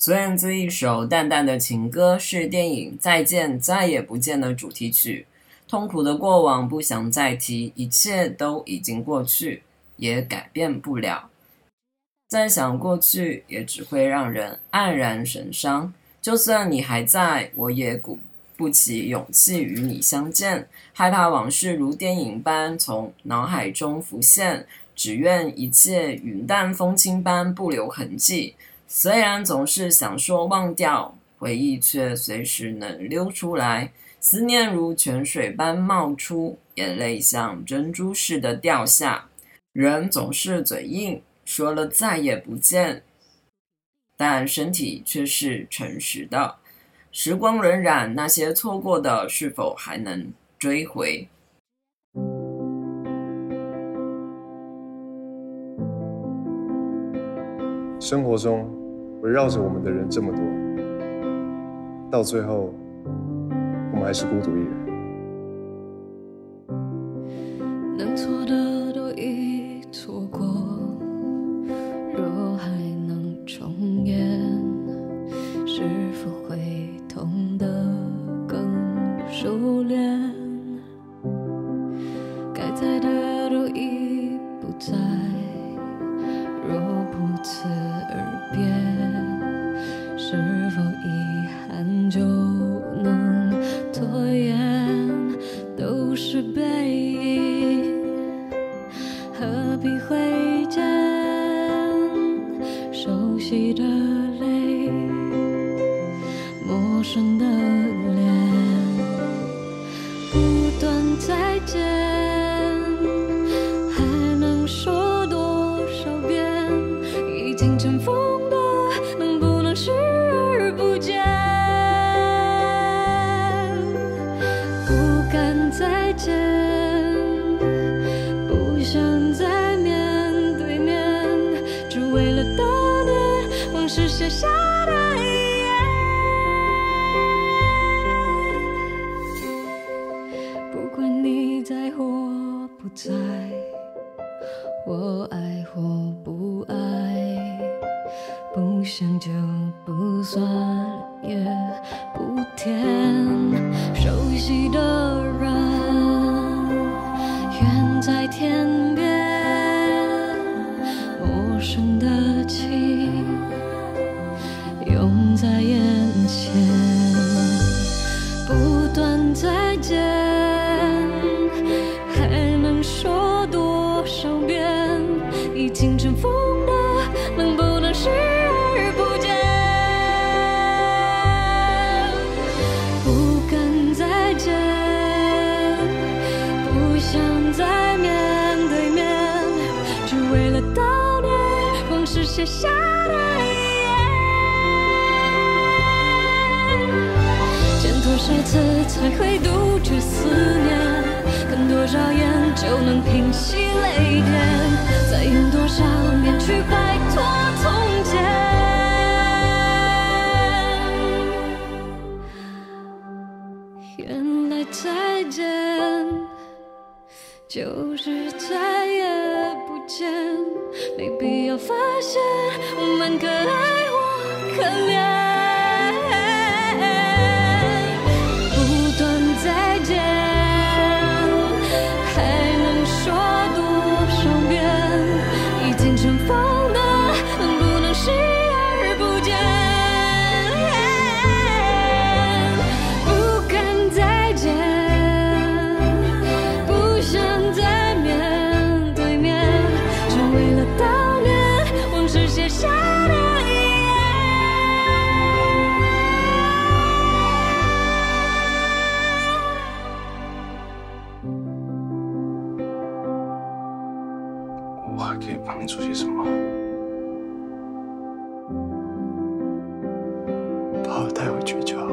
孙燕姿一首淡淡的情歌，是电影《再见再也不见》的主题曲。痛苦的过往不想再提，一切都已经过去，也改变不了。再想过去，也只会让人黯然神伤。就算你还在，我也鼓不起勇气与你相见，害怕往事如电影般从脑海中浮现。只愿一切云淡风轻般不留痕迹。虽然总是想说忘掉，回忆却随时能溜出来。思念如泉水般冒出，眼泪像珍珠似的掉下。人总是嘴硬，说了再也不见，但身体却是诚实的。时光荏苒，那些错过的，是否还能追回？生活中围绕着我们的人这么多，到最后，我们还是孤独一人。能错的都已错过，若还能重演，是否会痛得更熟练？该在的必挥剑？熟悉的泪，陌生的脸，不断再见，还能说多少遍？已经尘封写下的遗言。不管你在或不在，我爱或不爱，不想就不算，也不甜。熟悉的人，远在天边；陌生的写下的遗言。见多少次才会杜绝思念？看多少眼就能平息泪点？再用多少年去摆脱从前？原来再见就是再也不见，没必要发现我们可爱或可怜。可以帮你做些什么。把我带回去就好。